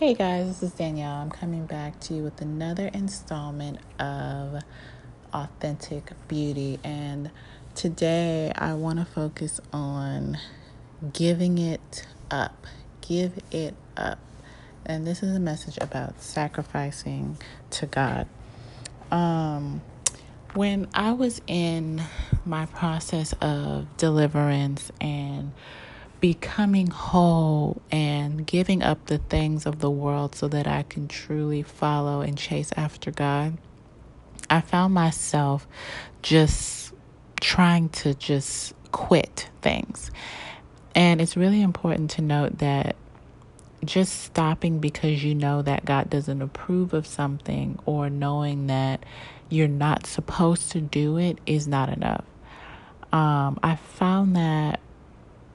Hey guys, this is Danielle. I'm coming back to you with another installment of Authentic Beauty. And today I want to focus on giving it up. Give it up. And this is a message about sacrificing to God. Um, when I was in my process of deliverance and becoming whole and giving up the things of the world so that I can truly follow and chase after God, I found myself just trying to just quit things. And it's really important to note that just stopping because you know that God doesn't approve of something or knowing that you're not supposed to do it is not enough. Um, I found that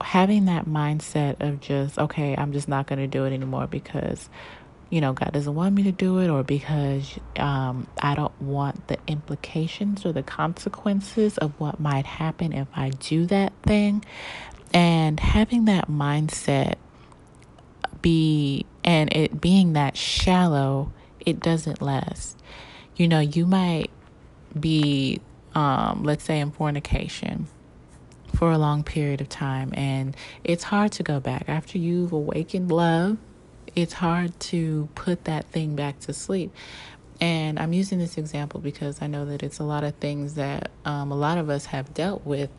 having that mindset of just, okay, I'm just not going to do it anymore because, you know, God doesn't want me to do it or because um, I don't want the implications or the consequences of what might happen if I do that thing. And having that mindset be, and it being that shallow, it doesn't last. You know, you might be, um, let's say, in fornication for a long period of time. And it's hard to go back. After you've awakened love, it's hard to put that thing back to sleep. And I'm using this example because I know that it's a lot of things that um, a lot of us have dealt with.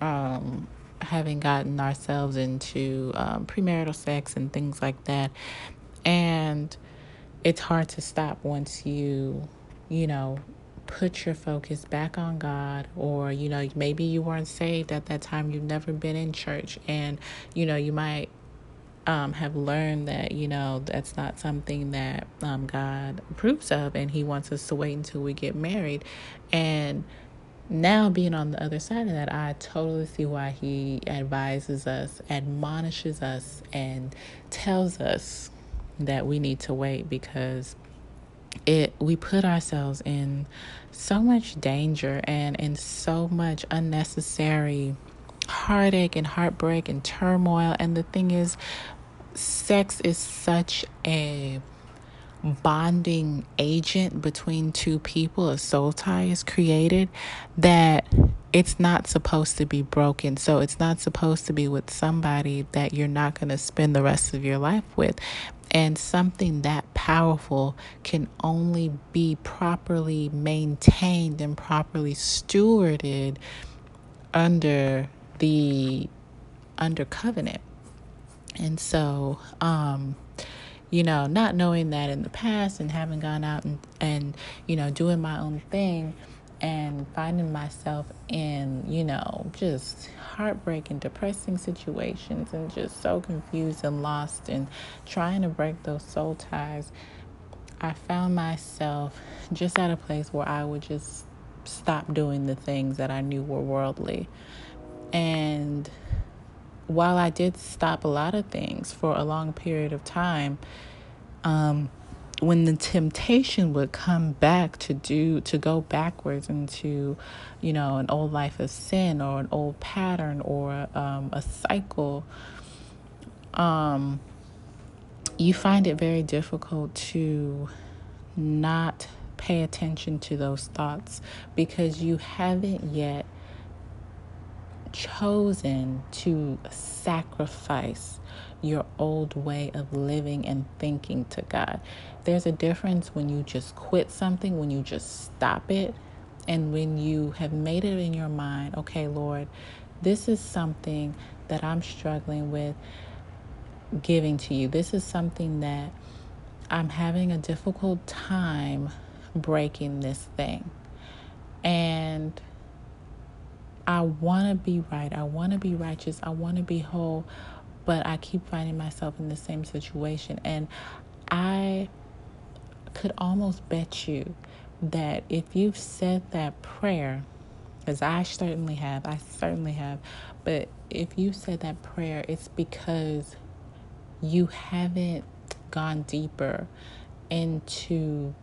Um, having gotten ourselves into um, premarital sex and things like that. And it's hard to stop once you, you know, put your focus back on God, or you know, maybe you weren't saved at that time, you've never been in church, and you know, you might um, have learned that you know that's not something that um, God approves of, and He wants us to wait until we get married. And now, being on the other side of that, I totally see why He advises us, admonishes us, and tells us that we need to wait because it we put ourselves in so much danger and in so much unnecessary heartache and heartbreak and turmoil. And the thing is sex is such a bonding agent between two people. A soul tie is created that it's not supposed to be broken. So it's not supposed to be with somebody that you're not going to spend the rest of your life with and something that powerful can only be properly maintained and properly stewarded under the under covenant. And so, um, you know, not knowing that in the past and having gone out and, and you know, doing my own thing, and finding myself in, you know, just heartbreaking, depressing situations and just so confused and lost and trying to break those soul ties, I found myself just at a place where I would just stop doing the things that I knew were worldly. And while I did stop a lot of things for a long period of time, um, when the temptation would come back to do to go backwards into you know an old life of sin or an old pattern or um, a cycle um, you find it very difficult to not pay attention to those thoughts because you haven't yet chosen to sacrifice your old way of living and thinking to God. There's a difference when you just quit something, when you just stop it, and when you have made it in your mind, okay, Lord, this is something that I'm struggling with giving to you. This is something that I'm having a difficult time breaking this thing. And I want to be right. I want to be righteous. I want to be whole but I keep finding myself in the same situation. And I could almost bet you that if you've said that prayer, because I certainly have, I certainly have, but if you said that prayer, it's because you haven't gone deeper into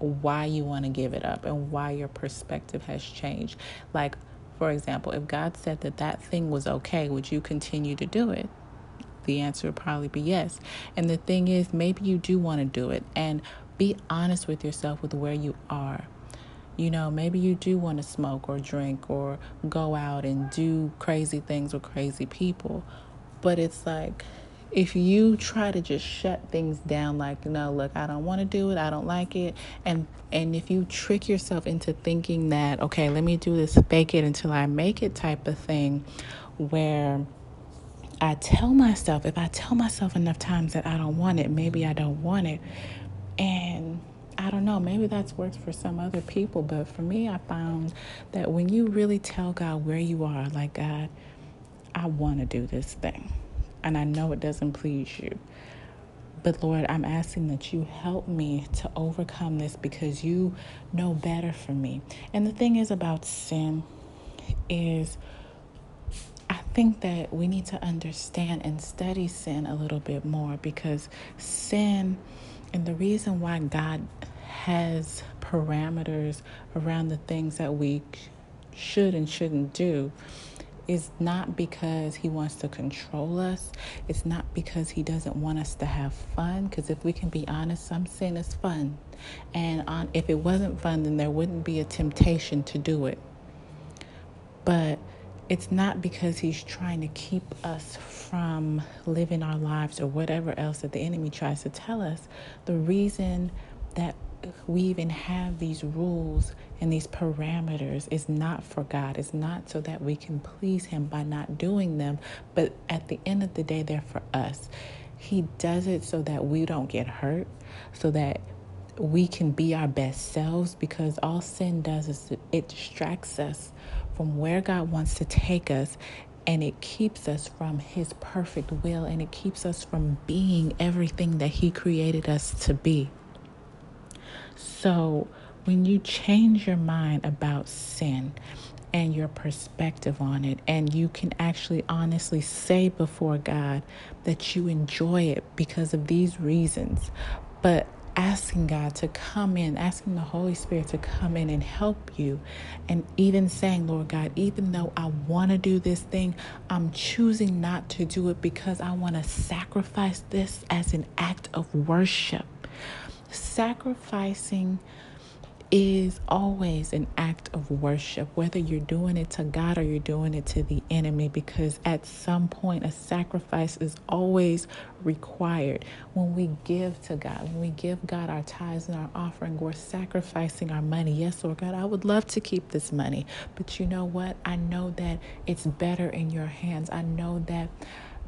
why you want to give it up and why your perspective has changed. Like, for example, if God said that that thing was okay, would you continue to do it? the answer would probably be yes. And the thing is, maybe you do want to do it and be honest with yourself with where you are. You know, maybe you do want to smoke or drink or go out and do crazy things with crazy people. But it's like, if you try to just shut things down like no look i don't want to do it i don't like it and and if you trick yourself into thinking that okay let me do this fake it until i make it type of thing where i tell myself if i tell myself enough times that i don't want it maybe i don't want it and I don't know, maybe that's worked for some other people, but for me, I found that when you really tell God where you are, like, God, I want to do this thing and I know it doesn't please you. But Lord, I'm asking that you help me to overcome this because you know better for me. And the thing is about sin is I think that we need to understand and study sin a little bit more because sin and the reason why God has parameters around the things that we should and shouldn't do is not because he wants to control us. It's not because he doesn't want us to have fun. Because if we can be honest, some sin is fun. And on, if it wasn't fun, then there wouldn't be a temptation to do it. But it's not because he's trying to keep us from living our lives or whatever else that the enemy tries to tell us. The reason that we even have these rules and these parameters is not for God. It's not so that we can please Him by not doing them, but at the end of the day, they're for us. He does it so that we don't get hurt, so that we can be our best selves because all sin does is it distracts us from where God wants to take us and it keeps us from his perfect will and it keeps us from being everything that he created us to be. So, when you change your mind about sin and your perspective on it, and you can actually honestly say before God that you enjoy it because of these reasons, but asking God to come in, asking the Holy Spirit to come in and help you, and even saying, Lord God, even though I want to do this thing, I'm choosing not to do it because I want to sacrifice this as an act of worship. Sacrificing is always an act of worship, whether you're doing it to God or you're doing it to the enemy, because at some point a sacrifice is always required. When we give to God, when we give God our tithes and our offering, we're sacrificing our money. Yes, Lord God, I would love to keep this money, but you know what? I know that it's better in your hands. I know that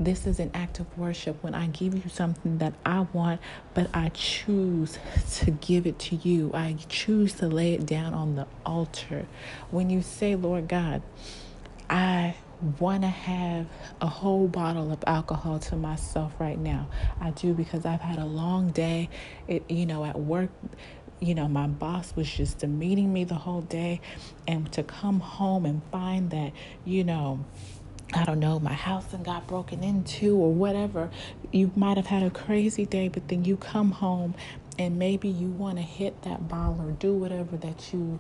this is an act of worship when I give you something that I want, but I choose to give it to you. I choose to lay it down on the altar. When you say, Lord God, I want to have a whole bottle of alcohol to myself right now. I do because I've had a long day. It, you know, at work, you know, my boss was just demeaning me the whole day, and to come home and find that, you know, I don't know, my house and got broken into or whatever. You might have had a crazy day, but then you come home and maybe you want to hit that ball or do whatever that you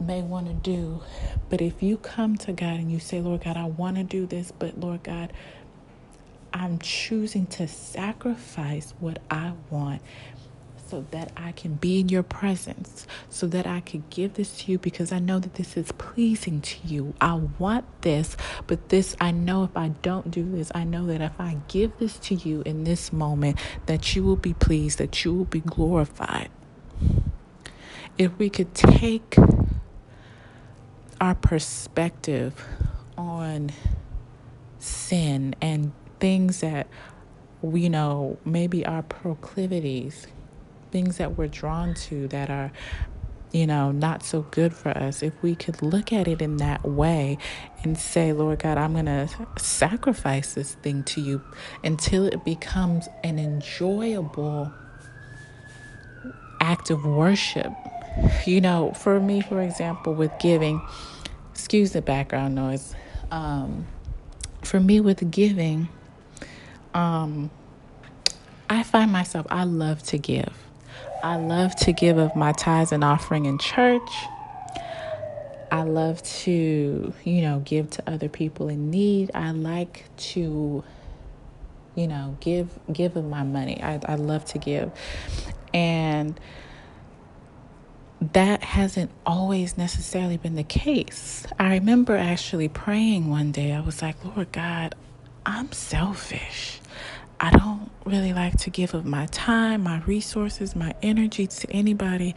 may want to do. But if you come to God and you say, Lord God, I want to do this, but Lord God, I'm choosing to sacrifice what I want so that I can be in your presence, so that I could give this to you because I know that this is pleasing to you. I want this, but this, I know if I don't do this, I know that if I give this to you in this moment, that you will be pleased, that you will be glorified. If we could take our perspective on sin and things that we know maybe our proclivities things that we're drawn to that are you know, not so good for us, if we could look at it in that way and say, Lord God, I'm going to sacrifice this thing to you until it becomes an enjoyable act of worship. You know, for me, for example, with giving, excuse the background noise. Um, for me, with giving, um, I find myself, I love to give. I love to give of my tithes and offering in church. I love to, you know, give to other people in need. I like to you know, give give of my money. I, I love to give. And that hasn't always necessarily been the case. I remember actually praying one day. I was like, Lord God, I'm selfish. I don't really like to give of my time, my resources, my energy to anybody.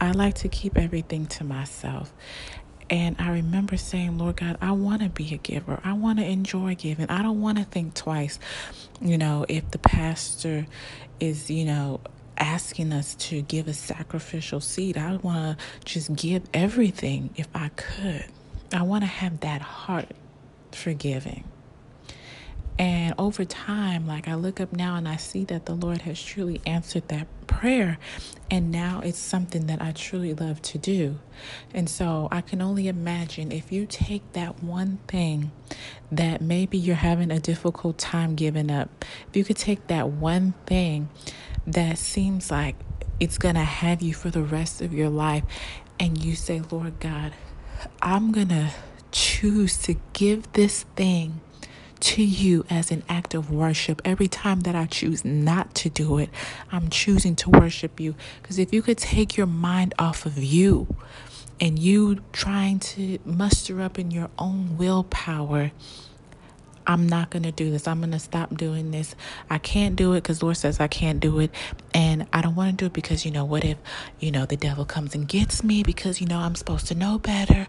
I like to keep everything to myself. And I remember saying, Lord God, I want to be a giver. I want to enjoy giving. I don't want to think twice, you know, if the pastor is, you know, asking us to give a sacrificial seed. I want to just give everything if I could. I want to have that heart for giving. And over time, like I look up now and I see that the Lord has truly answered that prayer. And now it's something that I truly love to do. And so I can only imagine if you take that one thing that maybe you're having a difficult time giving up, if you could take that one thing that seems like it's going to have you for the rest of your life, and you say, Lord God, I'm going to choose to give this thing to you as an act of worship. Every time that I choose not to do it, I'm choosing to worship you. Because if you could take your mind off of you and you trying to muster up in your own willpower, I'm not going to do this. I'm going to stop doing this. I can't do it because Lord says I can't do it. And I don't want to do it because, you know, what if, you know, the devil comes and gets me because, you know, I'm supposed to know better.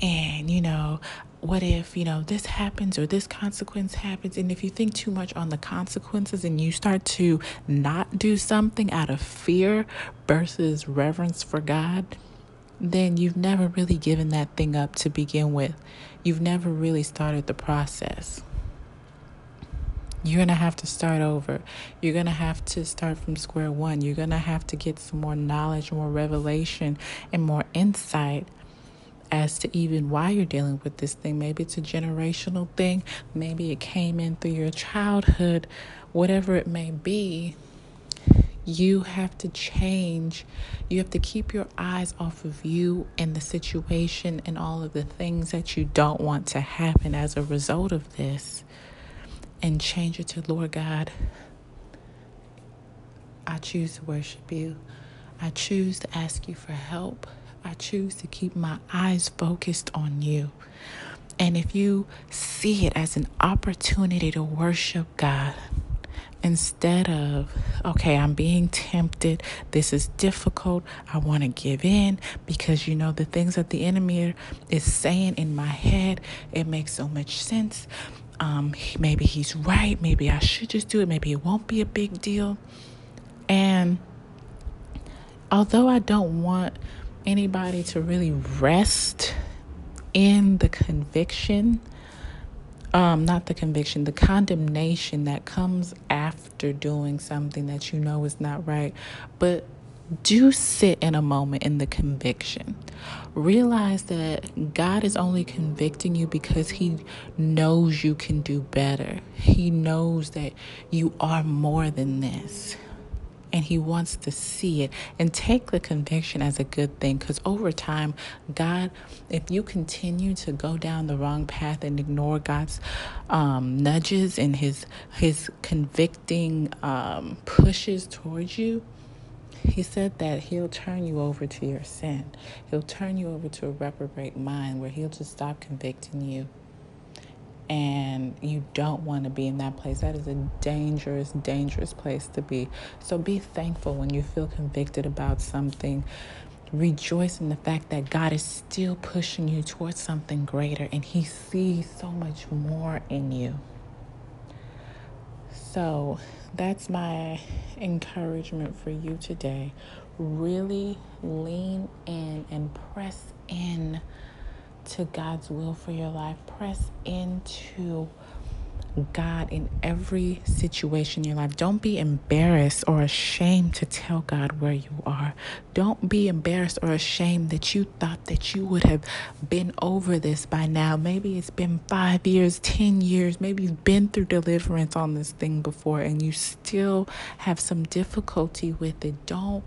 And, you know, what if, you know, this happens or this consequence happens? And if you think too much on the consequences and you start to not do something out of fear versus reverence for God, then you've never really given that thing up to begin with. You've never really started the process. You're going to have to start over. You're going to have to start from square one. You're going to have to get some more knowledge, more revelation, and more insight as to even why you're dealing with this thing. Maybe it's a generational thing, maybe it came in through your childhood, whatever it may be. You have to change. You have to keep your eyes off of you and the situation and all of the things that you don't want to happen as a result of this and change it to Lord God. I choose to worship you. I choose to ask you for help. I choose to keep my eyes focused on you. And if you see it as an opportunity to worship God, instead of, okay, I'm being tempted, this is difficult, I want to give in because you know the things that the enemy is saying in my head, it makes so much sense. Um, maybe he's right, maybe I should just do it, maybe it won't be a big deal. And although I don't want anybody to really rest in the conviction um, not the conviction, the condemnation that comes after doing something that you know is not right. But do sit in a moment in the conviction. Realize that God is only convicting you because He knows you can do better. He knows that you are more than this and he wants to see it and take the conviction as a good thing because over time god if you continue to go down the wrong path and ignore god's um, nudges and his his convicting um, pushes towards you he said that he'll turn you over to your sin. He'll turn you over to a reprobate mind where he'll just stop convicting you and you don't want to be in that place. That is a dangerous, dangerous place to be. So be thankful when you feel convicted about something. Rejoice in the fact that God is still pushing you towards something greater and He sees so much more in you. So that's my encouragement for you today. Really lean in and press in to God's will for your life. Press into God in every situation in your life. Don't be embarrassed or ashamed to tell God where you are. Don't be embarrassed or ashamed that you thought that you would have been over this by now. Maybe it's been five years, 10 years. Maybe you've been through deliverance on this thing before and you still have some difficulty with it. Don't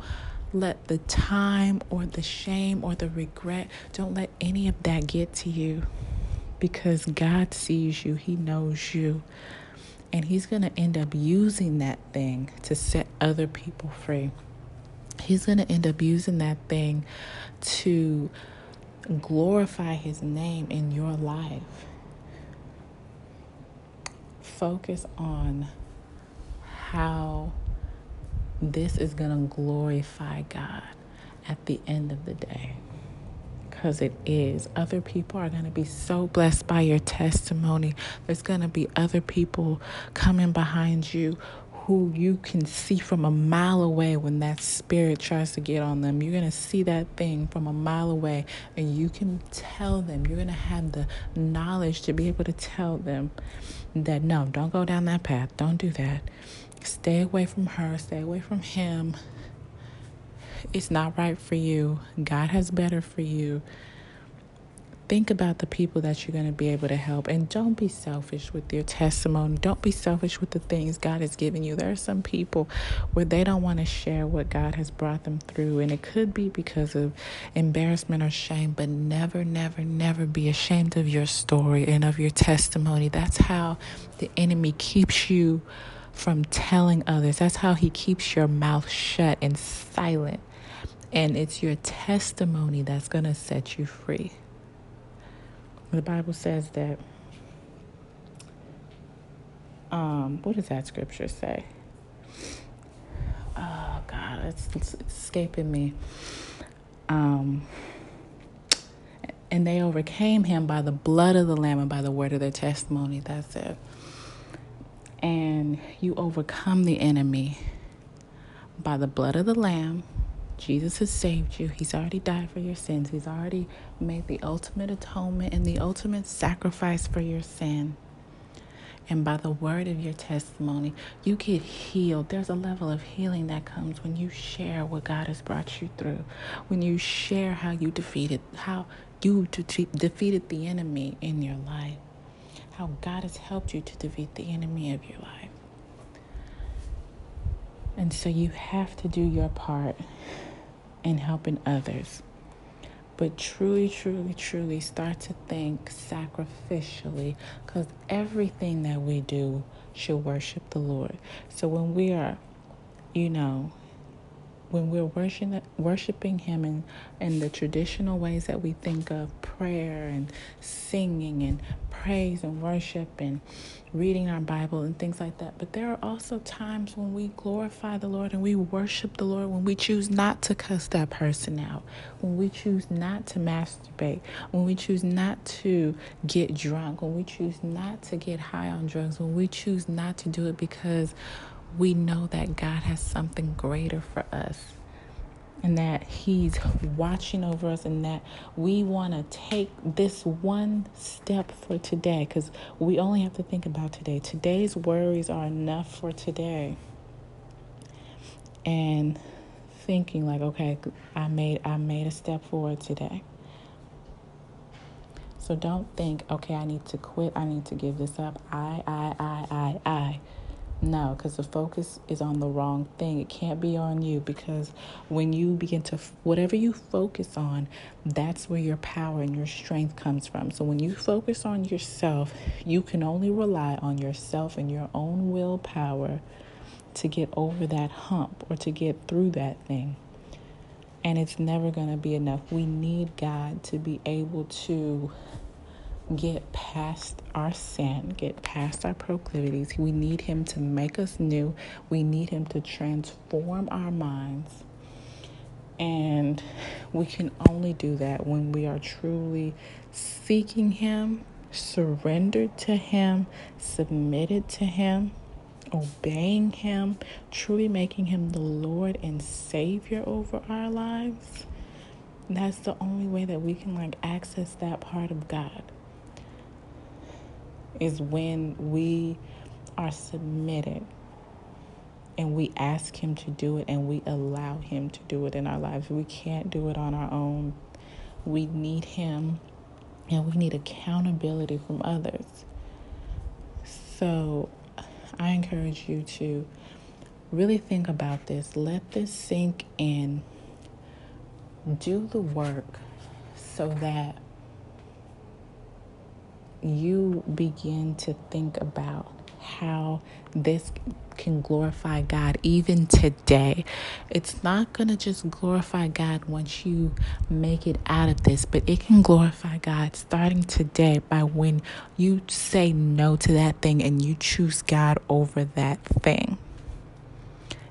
let the time or the shame or the regret, don't let any of that get to you because God sees you, He knows you. And He's going to end up using that thing to set other people free. He's going to end up using that thing to glorify His name in your life. Focus on how this is going to glorify God at the end of the day. Because it is. Other people are going to be so blessed by your testimony. There's going to be other people coming behind you who you can see from a mile away when that spirit tries to get on them. You're going to see that thing from a mile away and you can tell them. You're going to have the knowledge to be able to tell them that no, don't go down that path. Don't do that. Stay away from her, stay away from him it's not right for you. God has better for you. Think about the people that you're going to be able to help. And don't be selfish with your testimony. Don't be selfish with the things God has given you. There are some people where they don't want to share what God has brought them through. And it could be because of embarrassment or shame. But never, never, never be ashamed of your story and of your testimony. That's how the enemy keeps you from telling others. That's how he keeps your mouth shut and silent. And it's your testimony that's going to set you free. The Bible says that. Um, what does that scripture say? Oh God, it's, it's escaping me. Um, and they overcame him by the blood of the Lamb and by the word of their testimony. That's it. And you overcome the enemy by the blood of the Lamb Jesus has saved you. He's already died for your sins. He's already made the ultimate atonement and the ultimate sacrifice for your sin. And by the word of your testimony, you get healed. There's a level of healing that comes when you share what God has brought you through. When you share how you defeated how you defeated the enemy in your life. How God has helped you to defeat the enemy of your life. And so you have to do your part in helping others. But truly, truly, truly start to think sacrificially because everything that we do should worship the Lord. So when we are, you know, when we're worshiping, Him in, in the traditional ways that we think of prayer and singing and praise and worship and reading our Bible and things like that. But there are also times when we glorify the Lord and we worship the Lord when we choose not to cuss that person out, when we choose not to masturbate, when we choose not to get drunk, when we choose not to get high on drugs, when we choose not to do it because we know that God has something greater for us and that He's watching over us, and that we want to take this one step for today because we only have to think about today. Today's worries are enough for today. And thinking like, okay, I made I made a step forward today. So don't think, okay, I need to quit. I need to give this up. I, I, I, I, I. No, because the focus is on the wrong thing. It can't be on you because when you begin to, whatever you focus on, that's where your power and your strength comes from. So when you focus on yourself, you can only rely on yourself and your own willpower to get over that hump or to get through that thing. And it's never going to be enough. We need God to be able to get past our sin, get past our proclivities. We need Him to make us new. We need Him to transform our minds. And we can only do that when we are truly seeking Him, surrendered to Him, submitted to Him, obeying Him, truly making Him the Lord and Savior over our lives. That's the only way that we can like access that part of God is when we are submitted and we ask Him to do it and we allow Him to do it in our lives. We can't do it on our own. We need Him and we need accountability from others. So I encourage you to really think about this. Let this sink in. Do the work so that you begin to think about how this can glorify God even today. It's not going to just glorify God once you make it out of this, but it can glorify God starting today by when you say no to that thing and you choose God over that thing.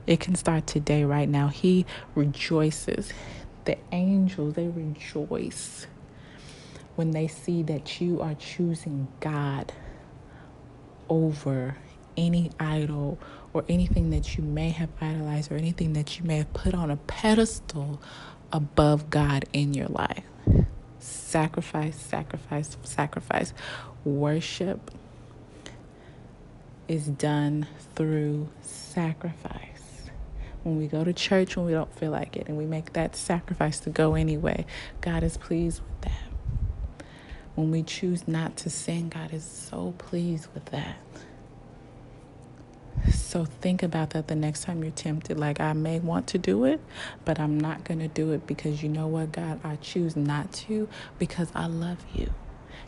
It can start today, right now. He rejoices. The angels, they rejoice when they see that you are choosing God over any idol or anything that you may have idolized or anything that you may have put on a pedestal above God in your life. Sacrifice, sacrifice, sacrifice. Worship is done through sacrifice. When we go to church when we don't feel like it and we make that sacrifice to go anyway, God is pleased. When we choose not to sin, God is so pleased with that. So think about that the next time you're tempted. Like, I may want to do it, but I'm not going to do it because you know what, God? I choose not to because I love you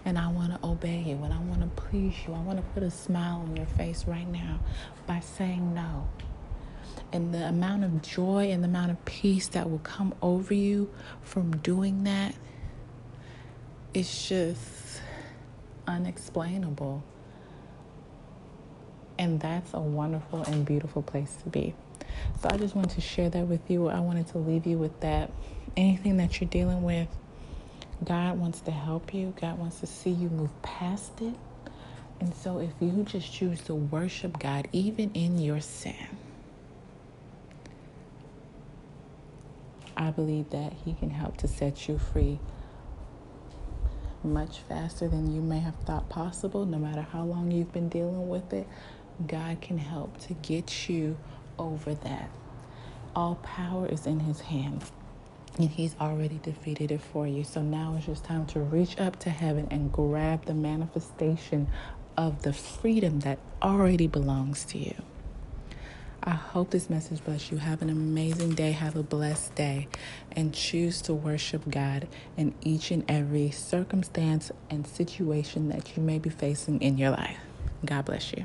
and I want to obey you and I want to please you. I want to put a smile on your face right now by saying no. And the amount of joy and the amount of peace that will come over you from doing that is just unexplainable. And that's a wonderful and beautiful place to be. So I just wanted to share that with you. I wanted to leave you with that. Anything that you're dealing with, God wants to help you. God wants to see you move past it. And so if you just choose to worship God, even in your sin, I believe that He can help to set you free much faster than you may have thought possible, no matter how long you've been dealing with it. God can help to get you over that. All power is in His hands, and He's already defeated it for you. So now it's just time to reach up to heaven and grab the manifestation of the freedom that already belongs to you. I hope this message bless you. Have an amazing day. Have a blessed day. And choose to worship God in each and every circumstance and situation that you may be facing in your life. God bless you.